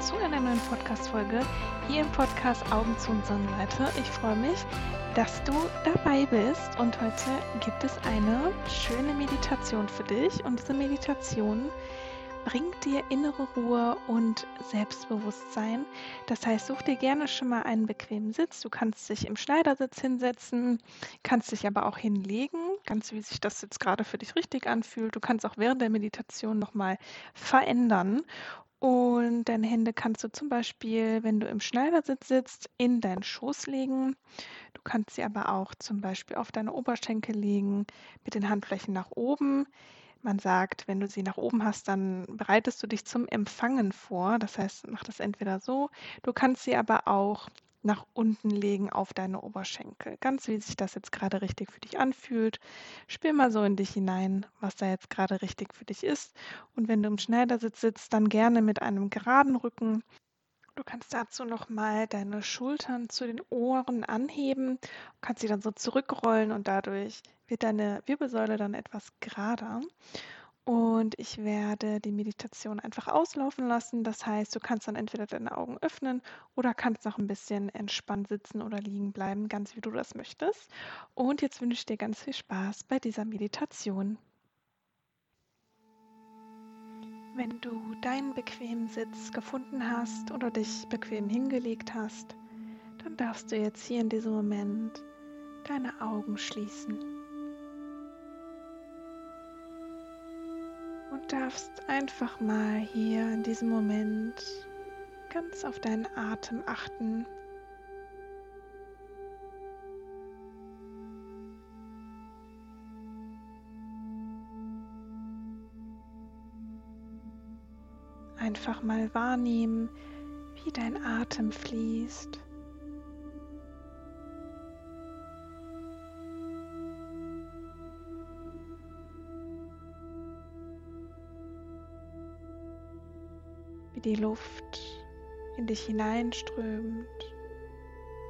zu einer neuen Podcast-Folge hier im Podcast Augen zu und Sonnenseite. Ich freue mich, dass du dabei bist und heute gibt es eine schöne Meditation für dich und diese Meditation bringt dir innere Ruhe und Selbstbewusstsein. Das heißt, such dir gerne schon mal einen bequemen Sitz. Du kannst dich im Schneidersitz hinsetzen, kannst dich aber auch hinlegen, ganz wie sich das jetzt gerade für dich richtig anfühlt. Du kannst auch während der Meditation nochmal verändern. Und deine Hände kannst du zum Beispiel, wenn du im Schneidersitz sitzt, in deinen Schoß legen. Du kannst sie aber auch zum Beispiel auf deine Oberschenkel legen, mit den Handflächen nach oben. Man sagt, wenn du sie nach oben hast, dann bereitest du dich zum Empfangen vor. Das heißt, mach das entweder so. Du kannst sie aber auch nach unten legen auf deine Oberschenkel. Ganz wie sich das jetzt gerade richtig für dich anfühlt. Spür mal so in dich hinein, was da jetzt gerade richtig für dich ist. Und wenn du im Schneidersitz sitzt, dann gerne mit einem geraden Rücken. Du kannst dazu nochmal deine Schultern zu den Ohren anheben, kannst sie dann so zurückrollen und dadurch wird deine Wirbelsäule dann etwas gerader. Und ich werde die Meditation einfach auslaufen lassen. Das heißt, du kannst dann entweder deine Augen öffnen oder kannst noch ein bisschen entspannt sitzen oder liegen bleiben, ganz wie du das möchtest. Und jetzt wünsche ich dir ganz viel Spaß bei dieser Meditation. Wenn du deinen bequemen Sitz gefunden hast oder dich bequem hingelegt hast, dann darfst du jetzt hier in diesem Moment deine Augen schließen. Darfst einfach mal hier in diesem Moment ganz auf deinen Atem achten. Einfach mal wahrnehmen, wie dein Atem fließt. Wie die Luft in dich hineinströmt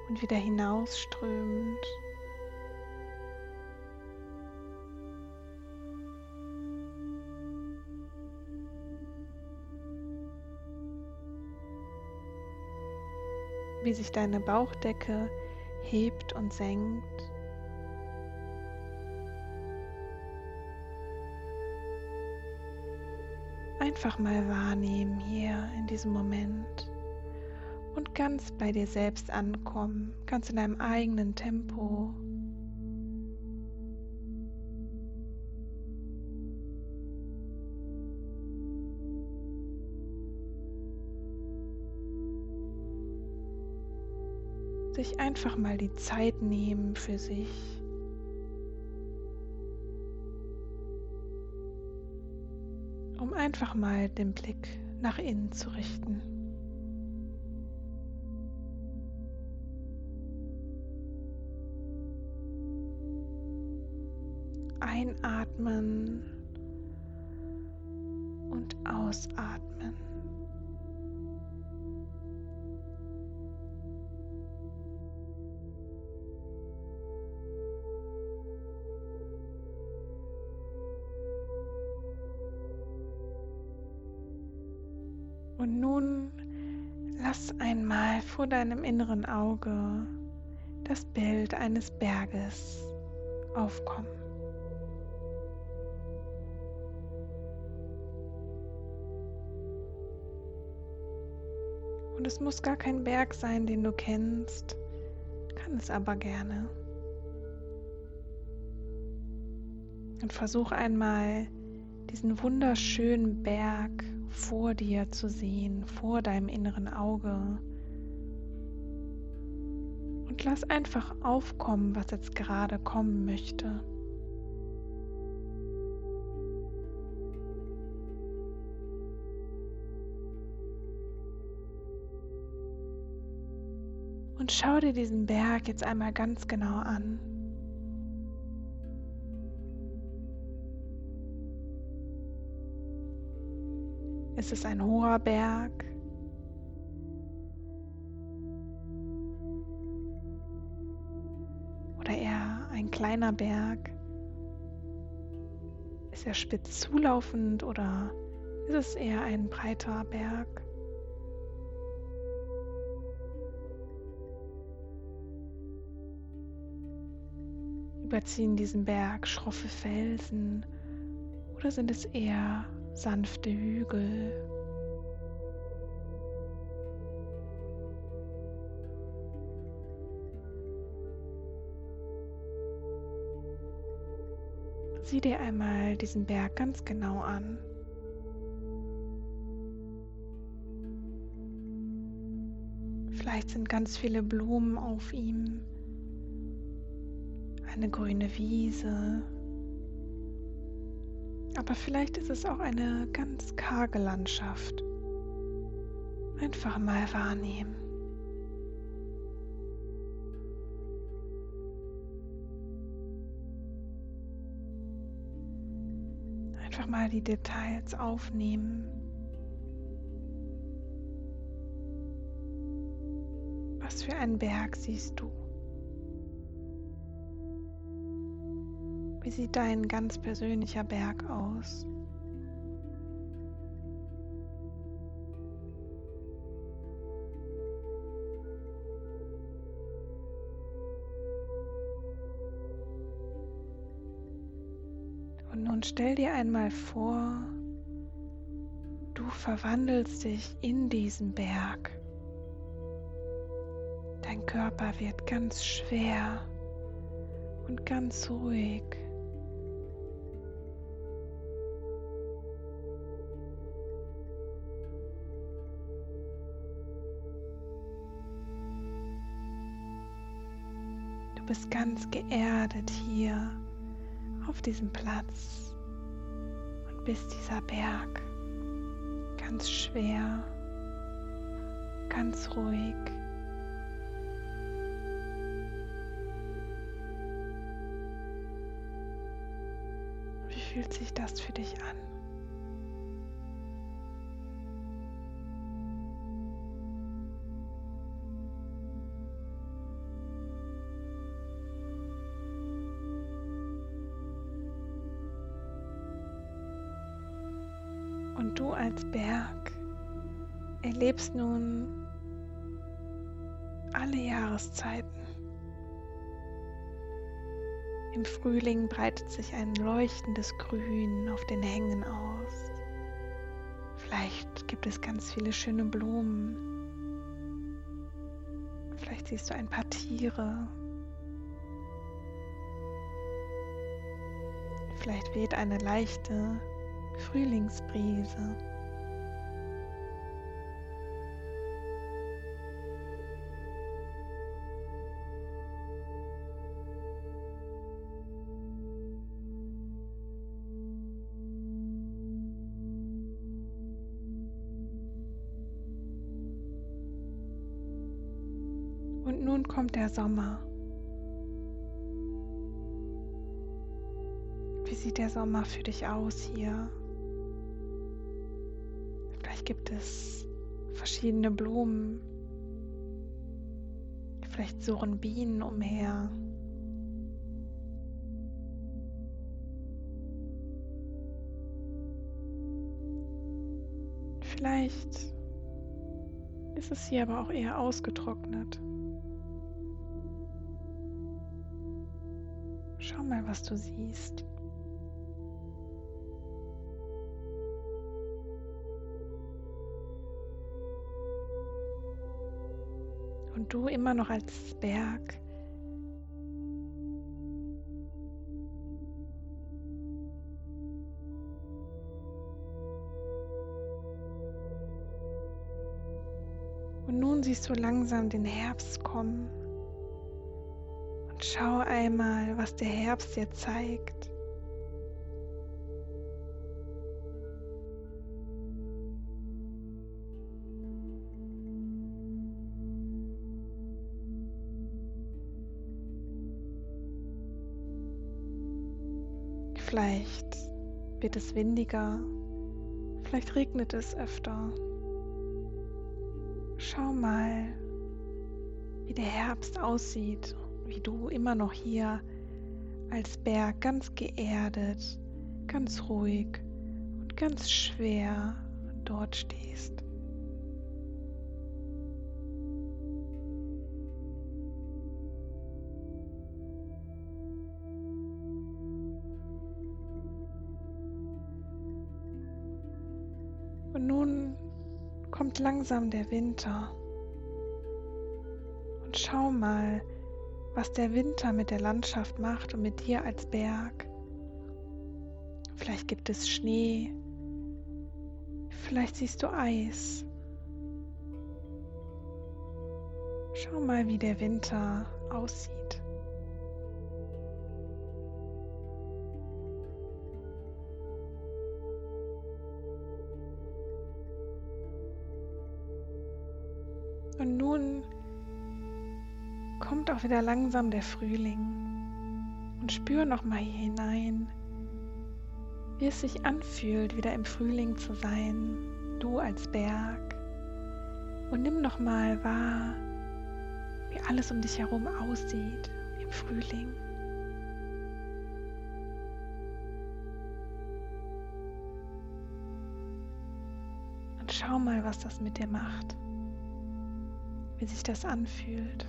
und wieder hinausströmt. wie sich deine Bauchdecke hebt und senkt. Einfach mal wahrnehmen hier in diesem Moment und ganz bei dir selbst ankommen, ganz in deinem eigenen Tempo. sich einfach mal die Zeit nehmen für sich. Einfach mal den Blick nach innen zu richten. Einatmen und ausatmen. Und nun lass einmal vor deinem inneren Auge das Bild eines Berges aufkommen. Und es muss gar kein Berg sein, den du kennst, kann es aber gerne. Und versuch einmal diesen wunderschönen Berg vor dir zu sehen, vor deinem inneren Auge. Und lass einfach aufkommen, was jetzt gerade kommen möchte. Und schau dir diesen Berg jetzt einmal ganz genau an. Ist es ein hoher Berg? Oder eher ein kleiner Berg? Ist er spitz zulaufend oder ist es eher ein breiter Berg. Überziehen diesen Berg schroffe Felsen oder sind es eher sanfte Hügel? Sieh dir einmal diesen Berg ganz genau an. Vielleicht sind ganz viele Blumen auf ihm, eine grüne Wiese, aber vielleicht ist es auch eine ganz karge Landschaft. Einfach mal wahrnehmen. Einfach mal die Details aufnehmen. Was für einen Berg siehst du? Wie sieht dein ganz persönlicher Berg aus? Und nun stell dir einmal vor, du verwandelst dich in diesen Berg. Dein Körper wird ganz schwer und ganz ruhig. Bist ganz geerdet hier auf diesem Platz und bist dieser Berg ganz schwer, ganz ruhig. Wie fühlt sich das für dich an? Und du als Berg erlebst nun alle Jahreszeiten. Im Frühling breitet sich ein leuchtendes Grün auf den Hängen aus. Vielleicht gibt es ganz viele schöne Blumen. Vielleicht siehst du ein paar Tiere. Vielleicht weht eine leichte Frühlingsbrise. Und nun kommt der Sommer. Wie sieht der Sommer für dich aus hier? Gibt es verschiedene Blumen. Vielleicht surren Bienen umher. Vielleicht ist es hier aber auch eher ausgetrocknet. Schau mal, was du siehst. Und du immer noch als Berg. Und nun siehst du langsam den Herbst kommen. Und schau einmal, was der Herbst dir zeigt. Vielleicht wird es windiger, vielleicht regnet es öfter. Schau mal, wie der Herbst aussieht, wie du immer noch hier als Berg ganz geerdet, ganz ruhig und ganz schwer dort stehst. Und nun kommt langsam der Winter. Und schau mal, was der Winter mit der Landschaft macht und mit dir als Berg. Vielleicht gibt es Schnee, vielleicht siehst du Eis. Schau mal, wie der Winter aussieht. Und nun kommt auch wieder langsam der Frühling und spür noch mal hier hinein, wie es sich anfühlt, wieder im Frühling zu sein, du als Berg. Und nimm noch mal wahr, wie alles um dich herum aussieht im Frühling. Und schau mal, was das mit dir macht wie sich das anfühlt.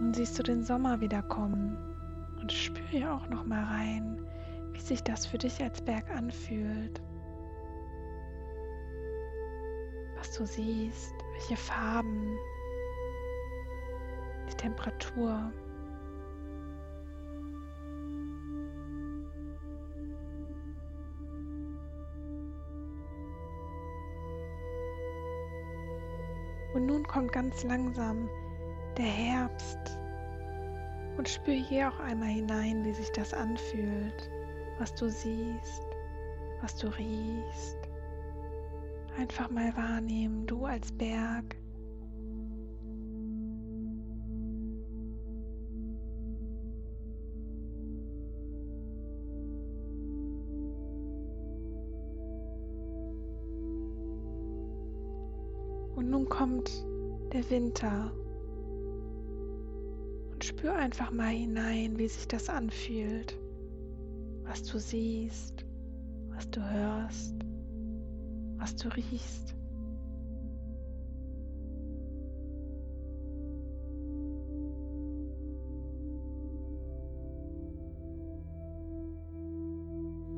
Nun siehst du den Sommer wieder kommen und spüre auch noch mal rein, wie sich das für dich als Berg anfühlt. Was du siehst, welche Farben, die Temperatur. Und nun kommt ganz langsam der Herbst. Und spür hier auch einmal hinein, wie sich das anfühlt, was du siehst, was du riechst. Einfach mal wahrnehmen, du als Berg. Nun kommt der Winter. Und spür einfach mal hinein, wie sich das anfühlt. Was du siehst, was du hörst, was du riechst.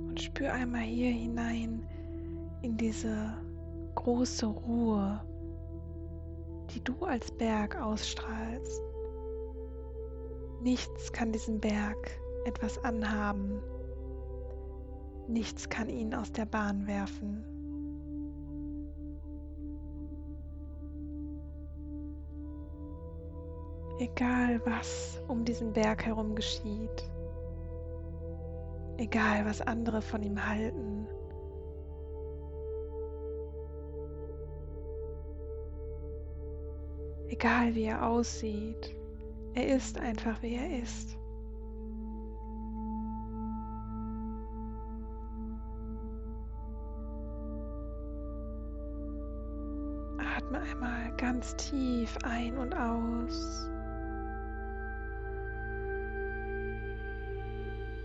Und spür einmal hier hinein in diese große Ruhe, die du als Berg ausstrahlst. Nichts kann diesem Berg etwas anhaben. Nichts kann ihn aus der Bahn werfen. Egal was um diesen Berg herum geschieht, egal was andere von ihm halten, Egal wie er aussieht, er ist einfach wie er ist. Atme einmal ganz tief ein und aus.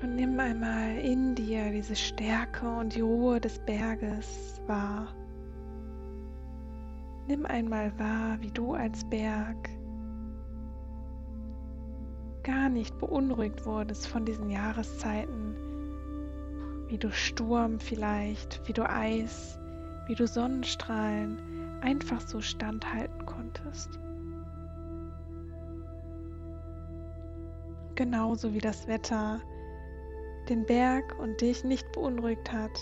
Und nimm einmal in dir diese Stärke und die Ruhe des Berges wahr. Nimm einmal wahr, wie du als Berg gar nicht beunruhigt wurdest von diesen Jahreszeiten, wie du Sturm vielleicht, wie du Eis, wie du Sonnenstrahlen einfach so standhalten konntest. Genauso wie das Wetter den Berg und dich nicht beunruhigt hat,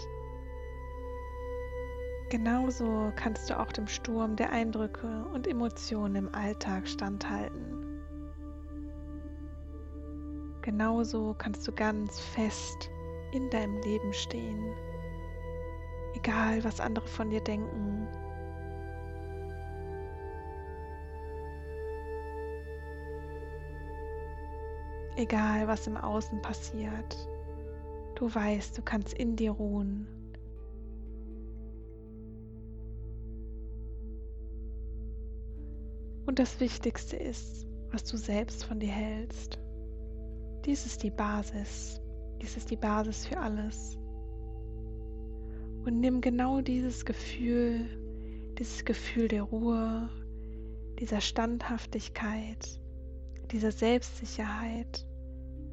Genauso kannst du auch dem Sturm der Eindrücke und Emotionen im Alltag standhalten. Genauso kannst du ganz fest in deinem Leben stehen, egal was andere von dir denken. Egal was im Außen passiert, du weißt, du kannst in dir ruhen Und das Wichtigste ist, was du selbst von dir hältst. Dies ist die Basis. Dies ist die Basis für alles. Und nimm genau dieses Gefühl, dieses Gefühl der Ruhe, dieser Standhaftigkeit, dieser Selbstsicherheit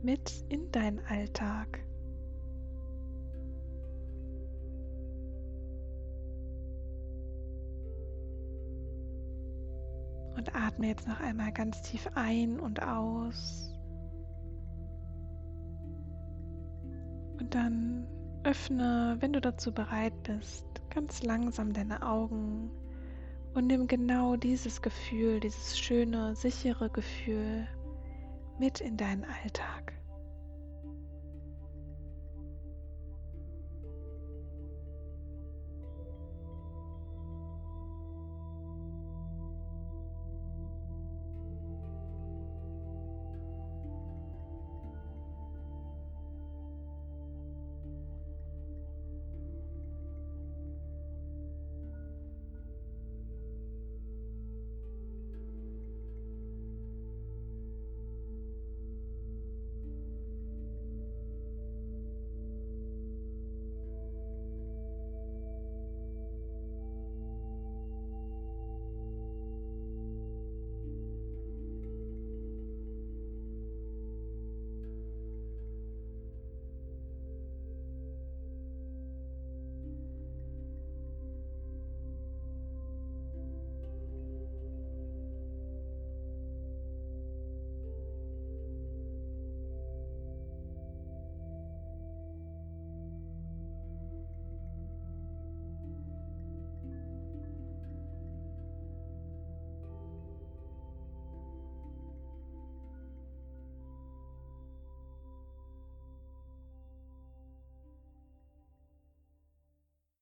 mit in deinen Alltag. Und atme jetzt noch einmal ganz tief ein und aus. Und dann öffne, wenn du dazu bereit bist, ganz langsam deine Augen und nimm genau dieses Gefühl, dieses schöne, sichere Gefühl mit in deinen Alltag.